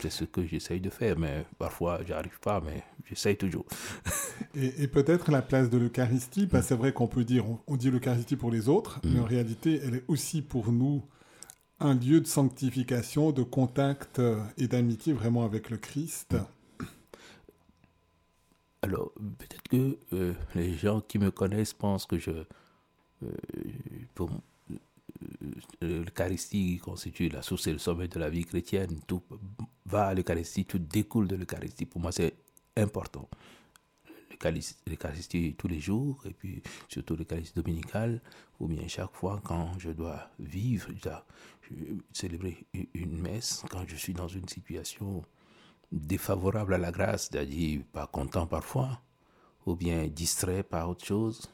C'est ce que j'essaye de faire, mais parfois, j'arrive pas, mais j'essaye toujours. Et, et peut-être la place de l'Eucharistie, parce que c'est vrai qu'on peut dire, on, on dit l'Eucharistie pour les autres, mais en réalité, elle est aussi pour nous un lieu de sanctification, de contact euh, et d'amitié vraiment avec le Christ. Alors, peut-être que euh, les gens qui me connaissent pensent que je. euh, euh, l'Eucharistie constitue la source et le sommet de la vie chrétienne. Tout va à l'Eucharistie, tout découle de l'Eucharistie. Pour moi, c'est important. L'Eucharistie- tous les jours, et puis surtout l'Eucharistie dominicale, ou bien chaque fois quand je dois vivre, je dois célébrer une messe, quand je suis dans une situation défavorable à la grâce, c'est-à-dire pas content parfois, ou bien distrait par autre chose,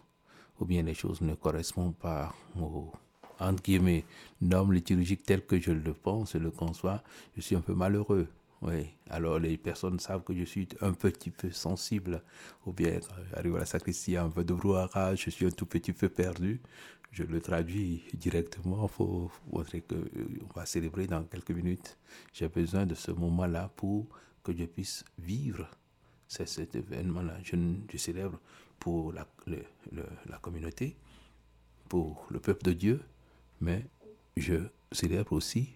ou bien les choses ne correspondent pas aux entre guillemets, normes liturgiques telles que je le pense et le conçois, je suis un peu malheureux. Oui, alors les personnes savent que je suis un petit peu sensible, ou bien j'arrive à la sacristie, un peu de brouhaha, je suis un tout petit peu perdu. Je le traduis directement pour montrer qu'on va célébrer dans quelques minutes. J'ai besoin de ce moment-là pour que je puisse vivre c'est cet événement-là. Je, célèbre pour la, le- le- la communauté, pour le peuple de Dieu, mais je célèbre aussi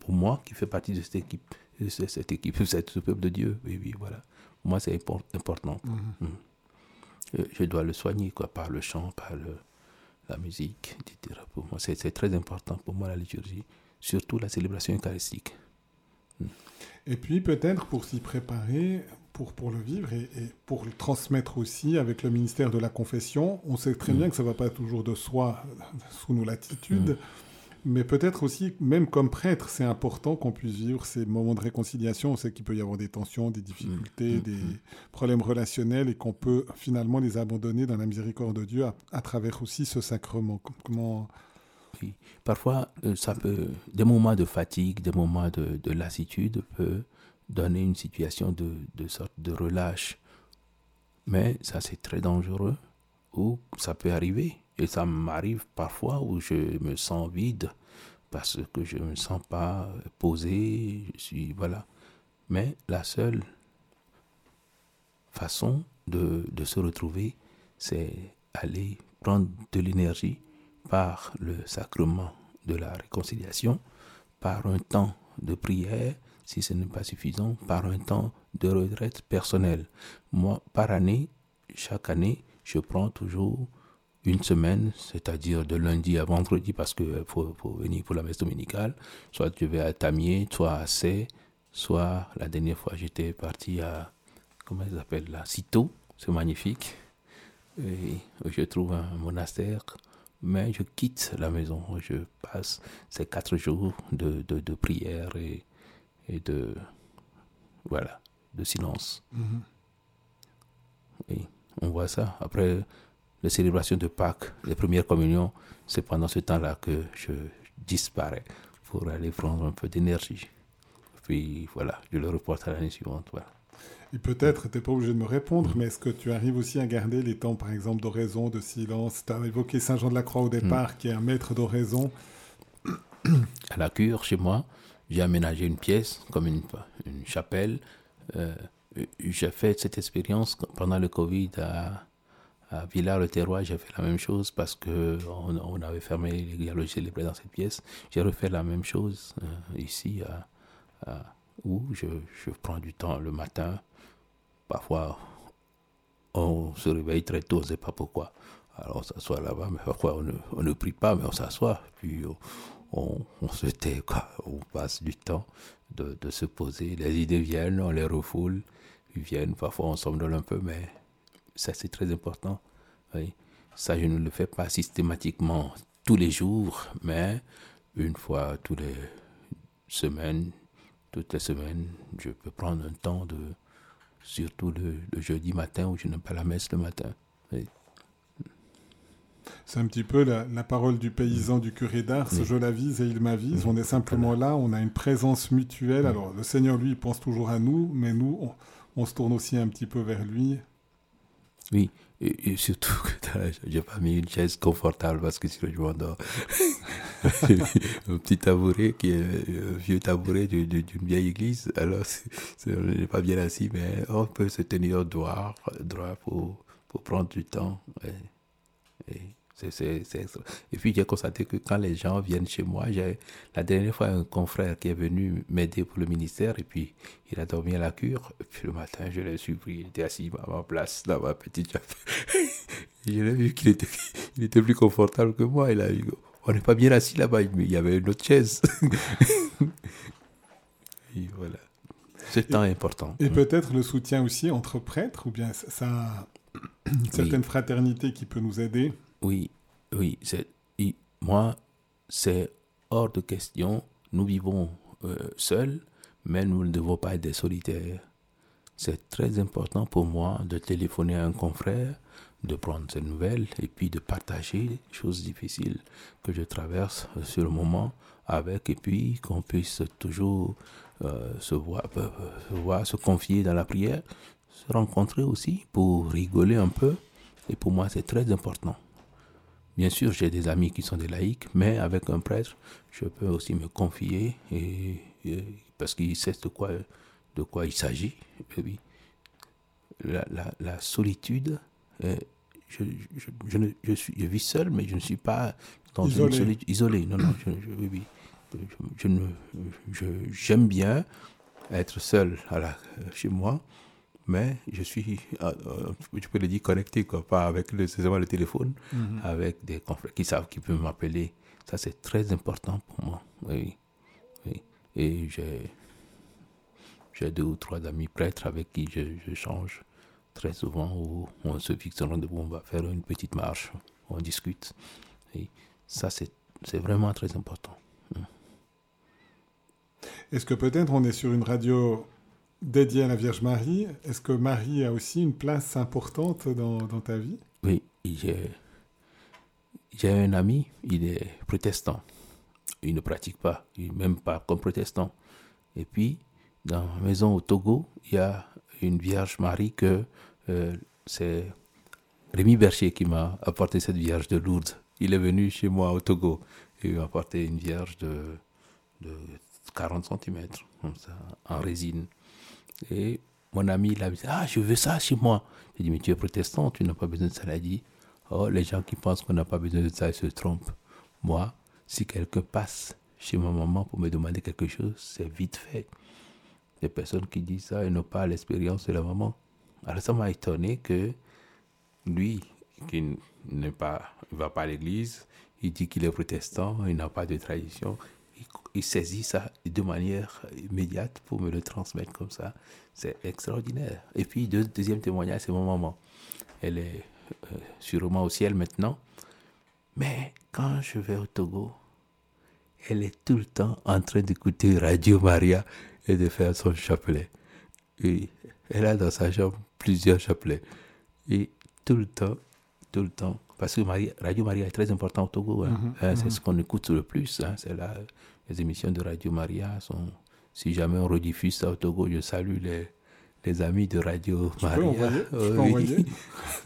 pour moi qui fais partie de cette équipe, cette équipe, de ce peuple de Dieu. Oui, oui, voilà. Pour moi, c'est impor- important. Mm. Euh, Je dois le soigner quoi, par le chant, par le- la musique, etc. Pour moi, c'est c'est très important pour moi la liturgie, surtout la célébration eucharistique. Et puis peut-être pour s'y préparer, pour, pour le vivre et, et pour le transmettre aussi avec le ministère de la confession, on sait très bien que ça ne va pas toujours de soi euh, sous nos latitudes, mais peut-être aussi, même comme prêtre, c'est important qu'on puisse vivre ces moments de réconciliation. On sait qu'il peut y avoir des tensions, des difficultés, Mm. des problèmes relationnels et qu'on peut finalement les abandonner dans la miséricorde de Dieu à, à travers aussi ce sacrement. Comment... Oui. Parfois, euh, ça peut, des moments de fatigue, des moments de, de lassitude peut donner une situation de, de sorte de relâche. Mais ça, c'est très dangereux, ou ça peut arriver. Et ça m'arrive parfois où je me sens vide parce que je ne me sens pas posé, je suis, voilà. Mais la seule façon de, de se retrouver, c'est aller prendre de l'énergie par le sacrement de la réconciliation, par un temps de prière, si ce n'est pas suffisant, par un temps de retraite personnelle. Moi, par année, chaque année, je prends toujours une semaine, c'est-à-dire de lundi à vendredi, parce qu'il faut, faut, venir pour la messe dominicale. Soit je vais à Tamier, soit à Sé, soit la dernière fois j'étais parti à, comment ça s'appelle là, Cito, c'est magnifique. Et je trouve un monastère mais je quitte la maison. Je passe ces quatre jours de, de, de prière et, et de, voilà, de silence. Mhm. Et on voit ça. Après les célébrations de Pâques, les premières communions, c'est pendant ce temps-là que je disparais pour aller prendre un peu d'énergie. Puis voilà, je le reporte à l'année suivante. Voilà. Et peut-être, tu n'es pas obligé de me répondre, mais est-ce que tu arrives aussi à garder les temps, par exemple, d'oraison, de silence? Tu as évoqué Saint Jean de la Croix au départ, qui est un maître d'oraison. À la cure, chez moi, j'ai aménagé une pièce, comme une, une chapelle. Euh, j'ai fait cette expérience pendant le Covid à, à Villars-le-Terroir. J'ai fait la même chose parce que on, on avait fermé les dialogues célébrés dans cette pièce. J'ai refait la même chose euh, ici à, à- où je, je prends du temps le matin. Parfois, on se réveille très tôt, on ne sait pas pourquoi. Alors on s'assoit là-bas, mais parfois on ne, on ne prie pas, mais on s'assoit. Puis on, on, se tait, quoi. On passe du temps de, de se poser. Les idées viennent, on les refoule. Ils viennent, parfois on somnole un peu, mais ça c'est très important. Ça, je ne le fais pas systématiquement tous les jours, mais une fois tous les semaines, toutes les semaines, je peux prendre un temps de, surtout le, le jeudi matin où je n'ai pas la messe le matin. Oui. C'est un petit peu la, la parole du paysan du curé d'Ars, Oui. je l'avise et il m'avise. Oui. On est simplement là, on a une présence mutuelle. Alors le Seigneur, lui, il pense toujours à nous, mais nous, on, on se tourne aussi un petit peu vers lui. Oui, et, surtout que j'ai pas mis une chaise confortable parce que sinon je m'endors. un petit tabouret qui est un vieux tabouret du- du- d'une vieille église. Alors, c'est- c'est- on n'est pas bien assis, mais on peut se tenir droit, droit pour, pour prendre du temps. Et c'est- c'est- c'est extra. Et puis j'ai constaté que quand les gens viennent chez moi, j'ai la dernière fois un confrère qui est venu m'aider pour le ministère et puis il a dormi à la cure. Et puis le matin, je l'ai surpris, il était assis à ma place dans ma petite. Et je l'ai vu qu'il était, il était plus confortable que moi. Il a dit, on n'est pas bien assis là-bas, mais il y avait une autre chaise. et voilà. Ce temps est important. Et peut-être le soutien aussi entre prêtres, ou bien ça, ça- une certaine fraternité qui peut nous aider. Oui, oui. moi, c'est hors de question. Nous vivons euh, seuls, mais nous ne devons pas être des solitaires. C'est très important pour moi de téléphoner à un confrère, de prendre ses nouvelles et puis de partager les choses difficiles que je traverse sur le moment avec et puis qu'on puisse toujours euh, euh, se voir, se confier dans la prière, se rencontrer aussi pour rigoler un peu. Et pour moi, c'est très important. Bien sûr, j'ai des amis qui sont des laïcs, mais avec un prêtre, je peux aussi me confier et, et- parce qu'il sait de quoi, de quoi il s'agit. La, la- la solitude, euh, je, je, je ne- je suis, je vis seul, mais je ne suis pas dans Isolé. une solitude isolée. Non, non, je, je- oui, oui. Je, je ne, je- j'aime bien être seul à la- chez moi, mais je suis, euh, euh, je peux le dire, connecté, quoi, pas avec le, le téléphone, avec des confrères qui savent qu'ils peuvent m'appeler. Ça, c'est très important pour moi. Oui. oui. Et j'ai, j'ai deux ou trois amis prêtres avec qui je, je change très souvent, où on se fixe un rendez-vous, on va faire une petite marche, on discute. Et ça, c'est, c'est vraiment très important. Est-ce que peut-être on est sur une radio dédiée à la Vierge Marie Est-ce que Marie a aussi une place importante dans, dans ta vie? Oui, j'ai, un ami, il est protestant. Il ne pratique pas, il même pas comme protestant. Et puis, dans ma maison au Togo, il y a une Vierge Marie que euh, c'est Rémi Bercher qui m'a apporté cette Vierge de Lourdes. Il est venu chez moi au Togo et il m'a apporté une Vierge de, de 40 cm, en résine. Et mon ami, il a dit, ah, je veux ça chez moi. J'ai dit, mais tu es protestant, tu n'as pas besoin de ça. Il a dit, oh, les gens qui pensent qu'on n'a pas besoin de ça, ils se trompent. Moi, si quelqu'un passe chez ma maman pour me demander quelque chose, c'est vite fait. Les personnes qui disent ça, ils n'ont pas l'expérience de la maman. Alors ça m'a étonné que lui, qui n'est pas, va pas à l'église, il dit qu'il est protestant, il n'a pas de tradition, il, saisit ça de manière immédiate pour me le transmettre comme ça. C'est extraordinaire. Et puis, deux- deuxième témoignage, c'est mon maman. Elle est euh, sûrement au ciel maintenant. Mais quand je vais au Togo, elle est tout le temps en train d'écouter Radio Maria. et de faire son chapelet. Et elle a dans sa chambre plusieurs chapelets. Et tout le temps, tout le temps, parce que Radio Maria est très important au Togo. Hein. Mhm, hein, c'est mhm. ce qu'on écoute le plus. Hein. C'est là, les émissions de Radio Maria sont. Si jamais on rediffuse ça au Togo, je salue les, les amis de Radio Maria. oui.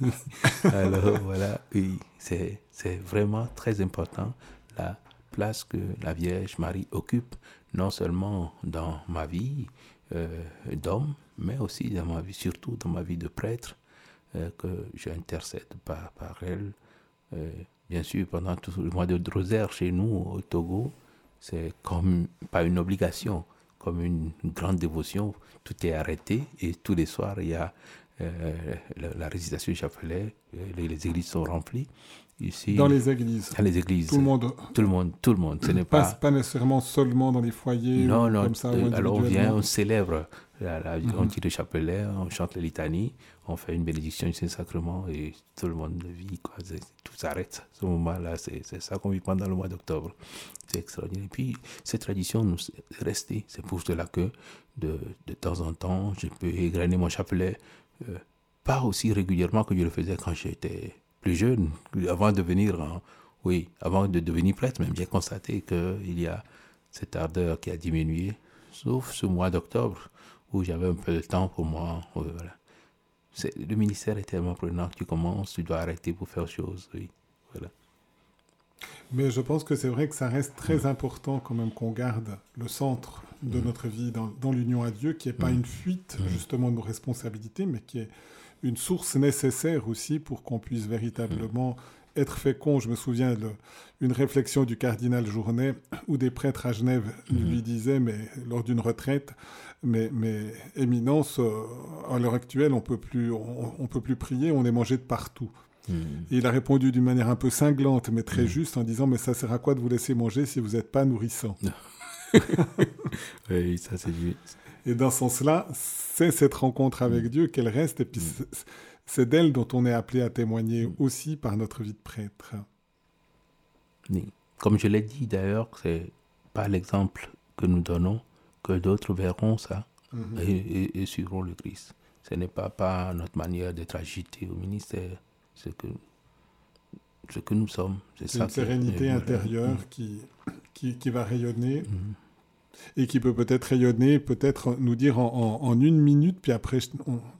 Alors voilà, oui, c'est vraiment très important la place que la Vierge Marie occupe, non seulement dans ma vie euh, d'homme, mais aussi dans ma vie, surtout dans ma vie de prêtre, euh, que j'intercède par, par elle. Euh, bien sûr, pendant tout le mois de rosaire chez nous au Togo, c'est comme pas une obligation, comme une, grande dévotion. Tout est arrêté et tous les soirs, il y a la, récitation du chapelet, les, églises sont remplies dans les églises. Dans les églises. Tout le monde. Tout le monde, tout le monde. Ce n'est pas, pas... nécessairement seulement dans les foyers. Non, non. Comme ça, alors on vient, on célèbre. On dit le chapelet, on chante la litanie, on fait une bénédiction du Saint-Sacrement et tout le monde vit. Quoi. Tout s'arrête. Ce moment-là, c'est ça qu'on vit pendant le mois d'octobre. C'est extraordinaire. Et puis, cette tradition nous est restée. C'est pour cela que de, de, temps en temps, je peux égrener mon chapelet. Euh, pas aussi régulièrement que je le faisais quand j'étais plus jeune, avant de devenir, oui, avant de devenir prêtre, même j'ai constaté qu'il y a cette ardeur qui a diminué, sauf ce mois d'octobre où j'avais un peu de temps pour moi. voilà. Le ministère est tellement prenant que tu commences, tu dois arrêter pour faire autre chose. Oui, voilà. Mais je pense que c'est vrai que ça reste très mm. important quand même qu'on garde le centre de mm. notre vie dans, dans l'union à Dieu, qui n'est pas mm. une fuite justement de nos responsabilités, mais qui est une source nécessaire aussi pour qu'on puisse véritablement être fécond. Je me souviens d'une réflexion du cardinal Journet où des prêtres à Genève lui mhm. disaient, mais lors d'une retraite, mais, mais éminence, euh, à l'heure actuelle, on peut plus, on, peut plus prier, on est mangé de partout. Et il a répondu d'une manière un peu cinglante, mais très mhm. juste, en disant, mais ça sert à quoi de vous laisser manger si vous n'êtes pas nourrissant? Oui, ça c'est et dans ce sens-là, c'est cette rencontre avec mm. Dieu qu'elle reste, et puis c'est d'elle dont on est appelé à témoigner aussi par notre vie de prêtre. Comme je l'ai dit d'ailleurs, c'est pas l'exemple que nous donnons que d'autres verront ça mm-hmm. et, et, suivront le Christ. Ce n'est pas, pas notre manière d'être agité au ministère, c'est que ce que nous sommes. C'est une sérénité intérieure qui, qui, qui, va rayonner. Mm-hmm et qui peut peut-être rayonner, peut-être nous dire en, une minute, puis après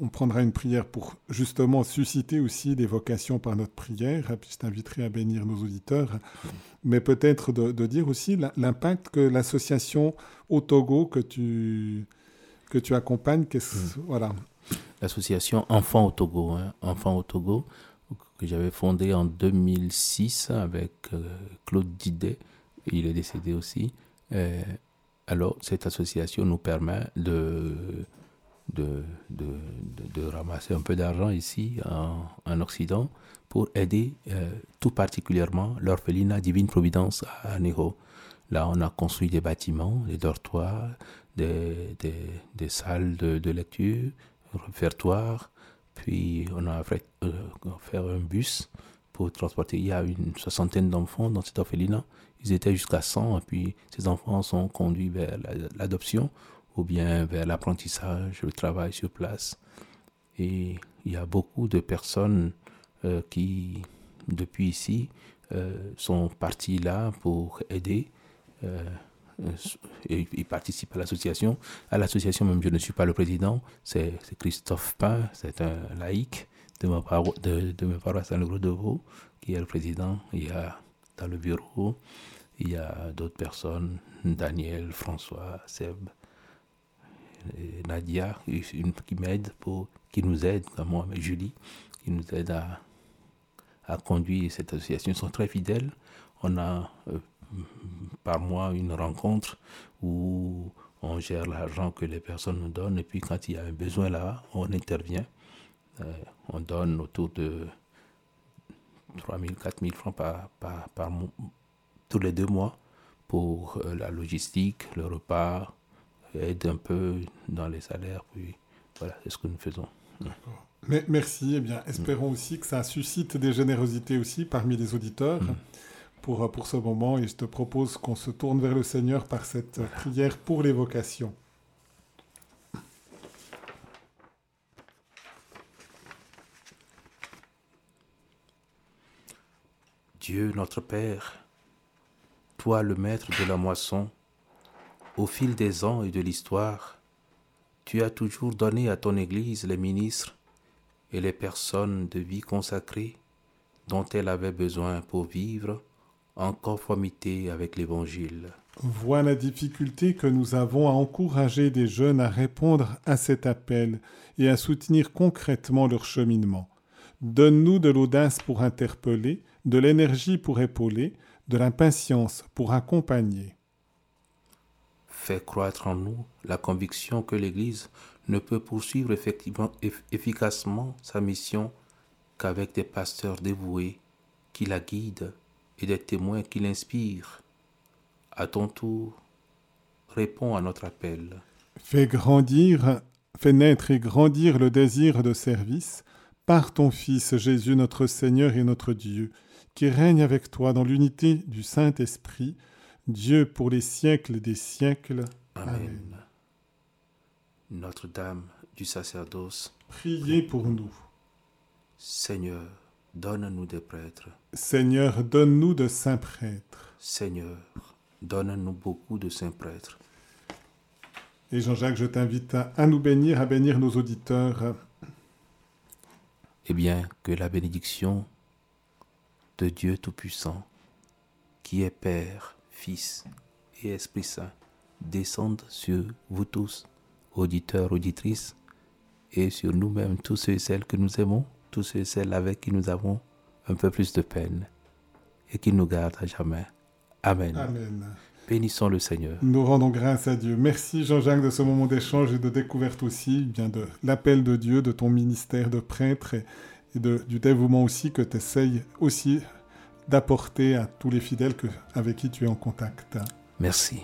on, prendra une prière pour justement susciter aussi des vocations par notre prière, puis je t'inviterai à bénir nos auditeurs, mais peut-être de, dire aussi l'impact que l'association au Togo que tu, que tu accompagnes, mm. voilà. L'association Enfants au Togo, hein, Enfants au Togo, que j'avais fondée en 2006 avec euh, Claude Didet, il est décédé aussi. Euh, alors, cette association nous permet de, de, de, de, ramasser un peu d'argent ici en, en, Occident pour aider euh, tout particulièrement l'orphelinat Divine Providence à Ného. Là, on a construit des bâtiments, des dortoirs, des, des, des salles de, lecture, répertoire, puis on a fait, euh, fait un bus pour transporter. Il y a une soixantaine d'enfants dans cet orphelinat ils étaient jusqu'à 100, et puis ces enfants sont conduits vers l'adoption ou bien vers l'apprentissage, le travail sur place. Et il y a beaucoup de personnes euh, qui, depuis ici, euh, sont parties là pour aider. Euh, et ils participent à l'association. À l'association, même je ne suis pas le président, c'est Christophe Pain, c'est un laïc de ma, paroisse, de, de ma paroisse à de Vaud, qui est le président. Il y a dans le bureau il y a d'autres personnes, Daniel, François, Seb, Nadia, qui nous aide, moi, mais Julie, qui nous aide à, à conduire cette association. Ils sont très fidèles. On a euh, par mois une rencontre où on gère l'argent que les personnes nous donnent et puis quand il y a un besoin là, on intervient. Euh, on donne autour de 3 000, 4 000 francs par, par, par, tous les deux mois pour euh, la logistique, le repas, aide un peu dans les salaires. Puis voilà, c'est ce que nous faisons. Mais merci. Eh bien, espérons mm. aussi que ça suscite des générosités aussi parmi les auditeurs. Mm. Pour, euh, pour ce moment, et je te propose qu'on se tourne vers le Seigneur par cette prière pour les vocations. Dieu notre Père, toi le maître de la moisson, au fil des ans et de l'histoire, tu as toujours donné à ton Église les ministres et les personnes de vie consacrée dont elle avait besoin pour vivre en conformité avec l'Évangile. Vois la difficulté que nous avons à encourager des jeunes à répondre à cet appel et à soutenir concrètement leur cheminement. Donne-nous de l'audace pour interpeller, de l'énergie pour épauler, de l'impatience pour accompagner. Fais croître en nous la conviction que l'Église ne peut poursuivre effectivement, efficacement sa mission qu'avec des pasteurs dévoués qui la guident et des témoins qui l'inspirent. À ton tour, réponds à notre appel. Fais grandir, fais naître et grandir le désir de service par ton Fils Jésus notre Seigneur et notre Dieu, qui règne avec toi dans l'unité du Saint-Esprit, Dieu pour les siècles des siècles. Amen. Notre-Dame du sacerdoce, priez pour nous. Seigneur, donne-nous des prêtres. Seigneur, donne-nous de saints prêtres. Seigneur, donne-nous beaucoup de saints prêtres. Et Jean-Jacques, je t'invite à, nous bénir, à bénir nos auditeurs. Eh bien, que la bénédiction de Dieu Tout-Puissant, qui est Père, Fils et Esprit Saint, descende sur vous tous, auditeurs, auditrices, et sur nous-mêmes, tous ceux et celles que nous aimons, tous ceux et celles avec qui nous avons un peu plus de peine, et qui nous garde à jamais. Amen. Amen. Bénissons le Seigneur. Nous rendons grâce à Dieu. Merci Jean-Jacques de ce moment d'échange et de découverte aussi, bien de l'appel de Dieu, de ton ministère de prêtre et, du dévouement aussi que tu essayes aussi d'apporter à tous les fidèles que, avec qui tu es en contact. Merci.